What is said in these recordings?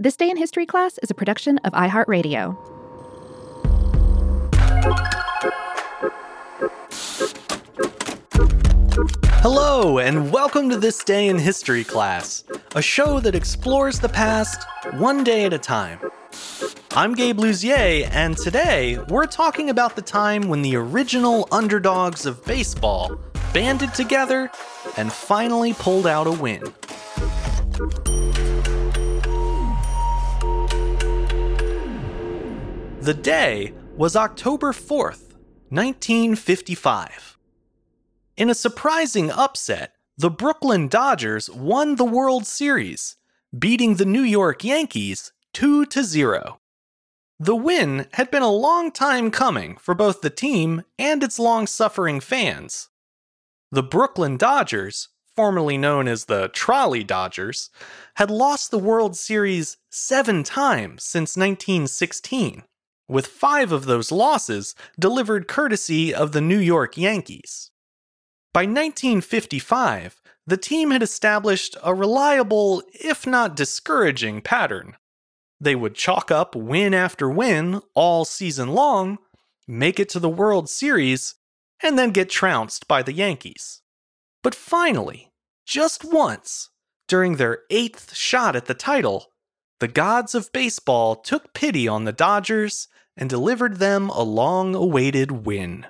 This Day in History class is a production of iHeartRadio. Hello, and welcome to This Day in History class, a show that explores the past one day at a time. I'm Gabe Luzier, and today we're talking about the time when the original underdogs of baseball banded together and finally pulled out a win. The day was October 4th, 1955. In a surprising upset, the Brooklyn Dodgers won the World Series, beating the New York Yankees 2 to 0. The win had been a long time coming for both the team and its long suffering fans. The Brooklyn Dodgers, formerly known as the Trolley Dodgers, had lost the World Series seven times since 1916 with five of those losses delivered courtesy of the New York Yankees. By 1955, the team had established a reliable, if not discouraging, pattern. They would chalk up win after win all season long, make it to the World Series, and then get trounced by the Yankees. But finally, just once, during their eighth shot at the title, the gods of baseball took pity on the Dodgers and delivered them a long awaited win.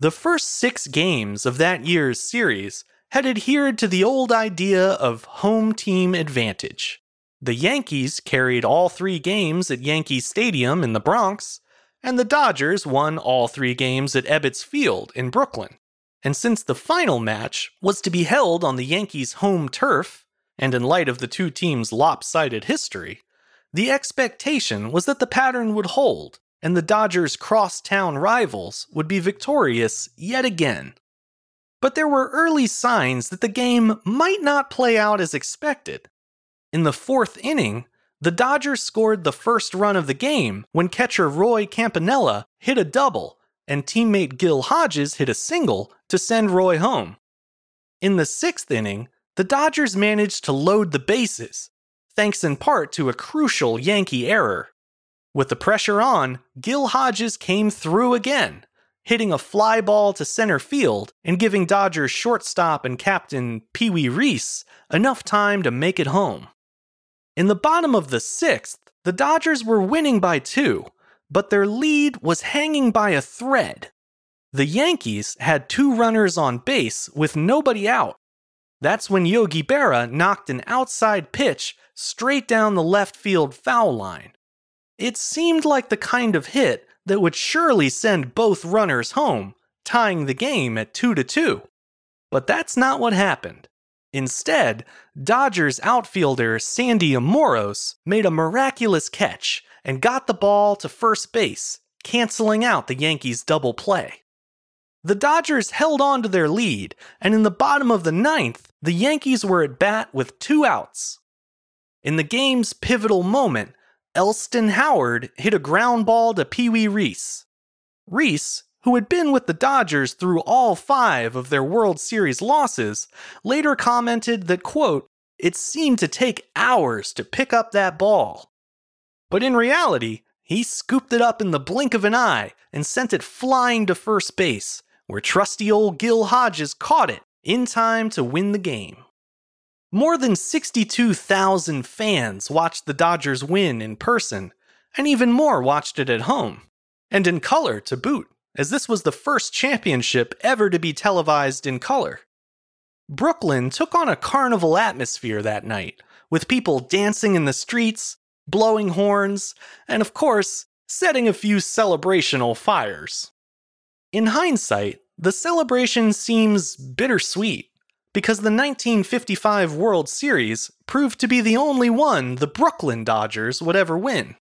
The first six games of that year's series had adhered to the old idea of home team advantage. The Yankees carried all three games at Yankee Stadium in the Bronx, and the Dodgers won all three games at Ebbets Field in Brooklyn. And since the final match was to be held on the Yankees' home turf, and in light of the two teams' lopsided history, the expectation was that the pattern would hold and the Dodgers' crosstown rivals would be victorious yet again. But there were early signs that the game might not play out as expected. In the fourth inning, the Dodgers scored the first run of the game when catcher Roy Campanella hit a double and teammate Gil Hodges hit a single to send Roy home. In the sixth inning, the Dodgers managed to load the bases thanks in part to a crucial Yankee error. With the pressure on, Gil Hodges came through again, hitting a fly ball to center field and giving Dodgers shortstop and captain Pee Wee Reese enough time to make it home. In the bottom of the sixth, the Dodgers were winning by two, but their lead was hanging by a thread. The Yankees had two runners on base with nobody out. That's when Yogi Berra knocked an outside pitch straight down the left field foul line. It seemed like the kind of hit that would surely send both runners home, tying the game at 2 to 2. But that's not what happened. Instead, Dodgers outfielder Sandy Amoros made a miraculous catch and got the ball to first base, canceling out the Yankees' double play. The Dodgers held on to their lead, and in the bottom of the ninth, the Yankees were at bat with two outs. In the game's pivotal moment, Elston Howard hit a ground ball to Pee Wee Reese. Reese, who had been with the Dodgers through all five of their World Series losses, later commented that, quote, it seemed to take hours to pick up that ball. But in reality, he scooped it up in the blink of an eye and sent it flying to first base, where trusty old Gil Hodges caught it in time to win the game. More than 62,000 fans watched the Dodgers win in person, and even more watched it at home, and in color to boot, as this was the first championship ever to be televised in color. Brooklyn took on a carnival atmosphere that night, with people dancing in the streets, blowing horns, and of course, setting a few celebrational fires. In hindsight, the celebration seems bittersweet because the 1955 World Series proved to be the only one the Brooklyn Dodgers would ever win.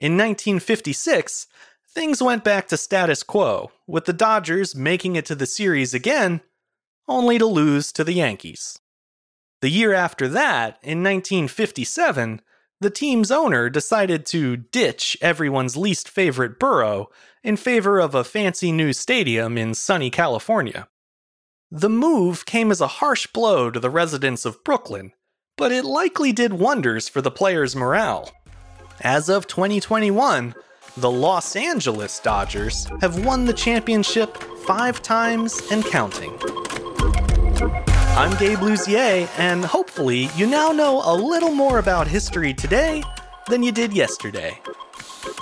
In 1956, things went back to status quo, with the Dodgers making it to the series again, only to lose to the Yankees. The year after that, in 1957, the team's owner decided to ditch everyone's least favorite borough in favor of a fancy new stadium in sunny California. The move came as a harsh blow to the residents of Brooklyn, but it likely did wonders for the players' morale. As of 2021, the Los Angeles Dodgers have won the championship five times and counting. I'm Gabe Luzier, and hopefully, you now know a little more about history today than you did yesterday.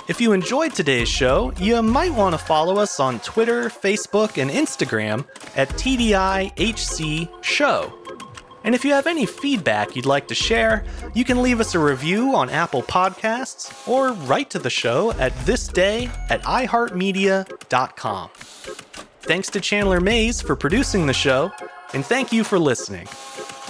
If you enjoyed today's show, you might want to follow us on Twitter, Facebook, and Instagram at TDIHC Show. And if you have any feedback you'd like to share, you can leave us a review on Apple Podcasts or write to the show at thisday at iHeartMedia.com. Thanks to Chandler Mays for producing the show, and thank you for listening.